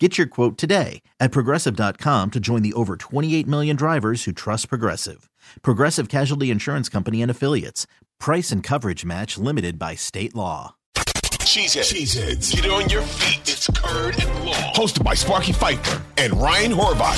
Get your quote today at progressive.com to join the over 28 million drivers who trust Progressive. Progressive Casualty Insurance Company and Affiliates. Price and coverage match limited by state law. Cheeseheads. Cheeseheads. Get on your feet. It's Curd and Long. Hosted by Sparky Fifer and Ryan Horvat.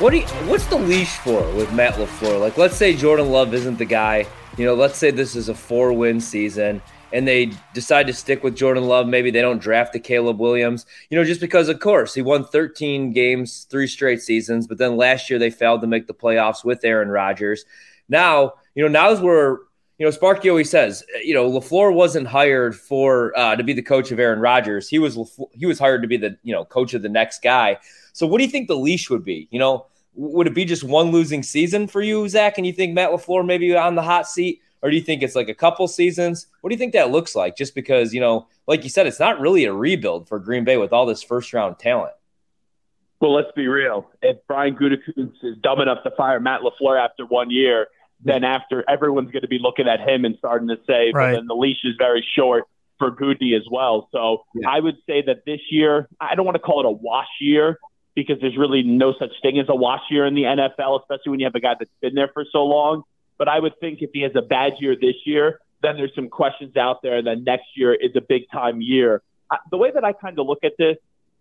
What do you, what's the leash for with Matt LaFleur? Like, let's say Jordan Love isn't the guy. You know, let's say this is a four win season and they decide to stick with Jordan Love. Maybe they don't draft the Caleb Williams, you know, just because, of course, he won 13 games, three straight seasons. But then last year they failed to make the playoffs with Aaron Rodgers. Now, you know, now now's where, you know, Sparky always says, you know, LaFleur wasn't hired for uh, to be the coach of Aaron Rodgers. He was he was hired to be the, you know, coach of the next guy. So what do you think the leash would be? You know, would it be just one losing season for you, Zach? And you think Matt LaFleur maybe on the hot seat? Or do you think it's like a couple seasons? What do you think that looks like? Just because, you know, like you said, it's not really a rebuild for Green Bay with all this first round talent. Well, let's be real. If Brian Gutekunst is dumb enough to fire Matt LaFleur after one year, then after everyone's going to be looking at him and starting to say, right. but then the leash is very short for Gutey as well. So yeah. I would say that this year, I don't want to call it a wash year, because there's really no such thing as a wash year in the NFL, especially when you have a guy that's been there for so long. But I would think if he has a bad year this year, then there's some questions out there, and then next year is a big time year. The way that I kind of look at this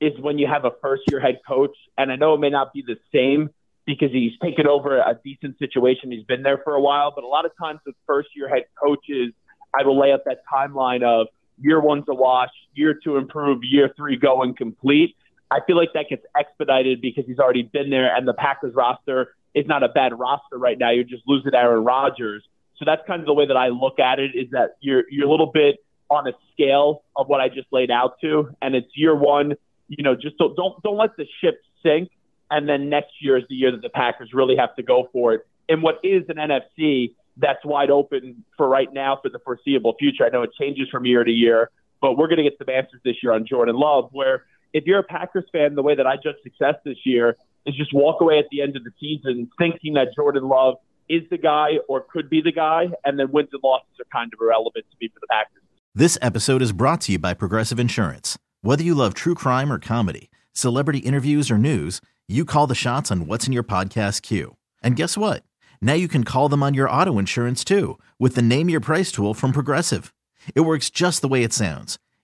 is when you have a first year head coach, and I know it may not be the same because he's taken over a decent situation. He's been there for a while, but a lot of times with first year head coaches, I will lay out that timeline of year one's a wash, year two improve, year three go complete. I feel like that gets expedited because he's already been there, and the Packers roster is not a bad roster right now. You're just losing Aaron Rodgers, so that's kind of the way that I look at it. Is that you're you're a little bit on a scale of what I just laid out to, and it's year one. You know, just don't don't, don't let the ship sink, and then next year is the year that the Packers really have to go for it. In what is an NFC that's wide open for right now for the foreseeable future. I know it changes from year to year, but we're going to get some answers this year on Jordan Love, where if you're a Packers fan, the way that I judge success this year is just walk away at the end of the season thinking that Jordan Love is the guy or could be the guy, and then wins and losses are kind of irrelevant to me for the Packers. This episode is brought to you by Progressive Insurance. Whether you love true crime or comedy, celebrity interviews or news, you call the shots on what's in your podcast queue. And guess what? Now you can call them on your auto insurance too with the Name Your Price tool from Progressive. It works just the way it sounds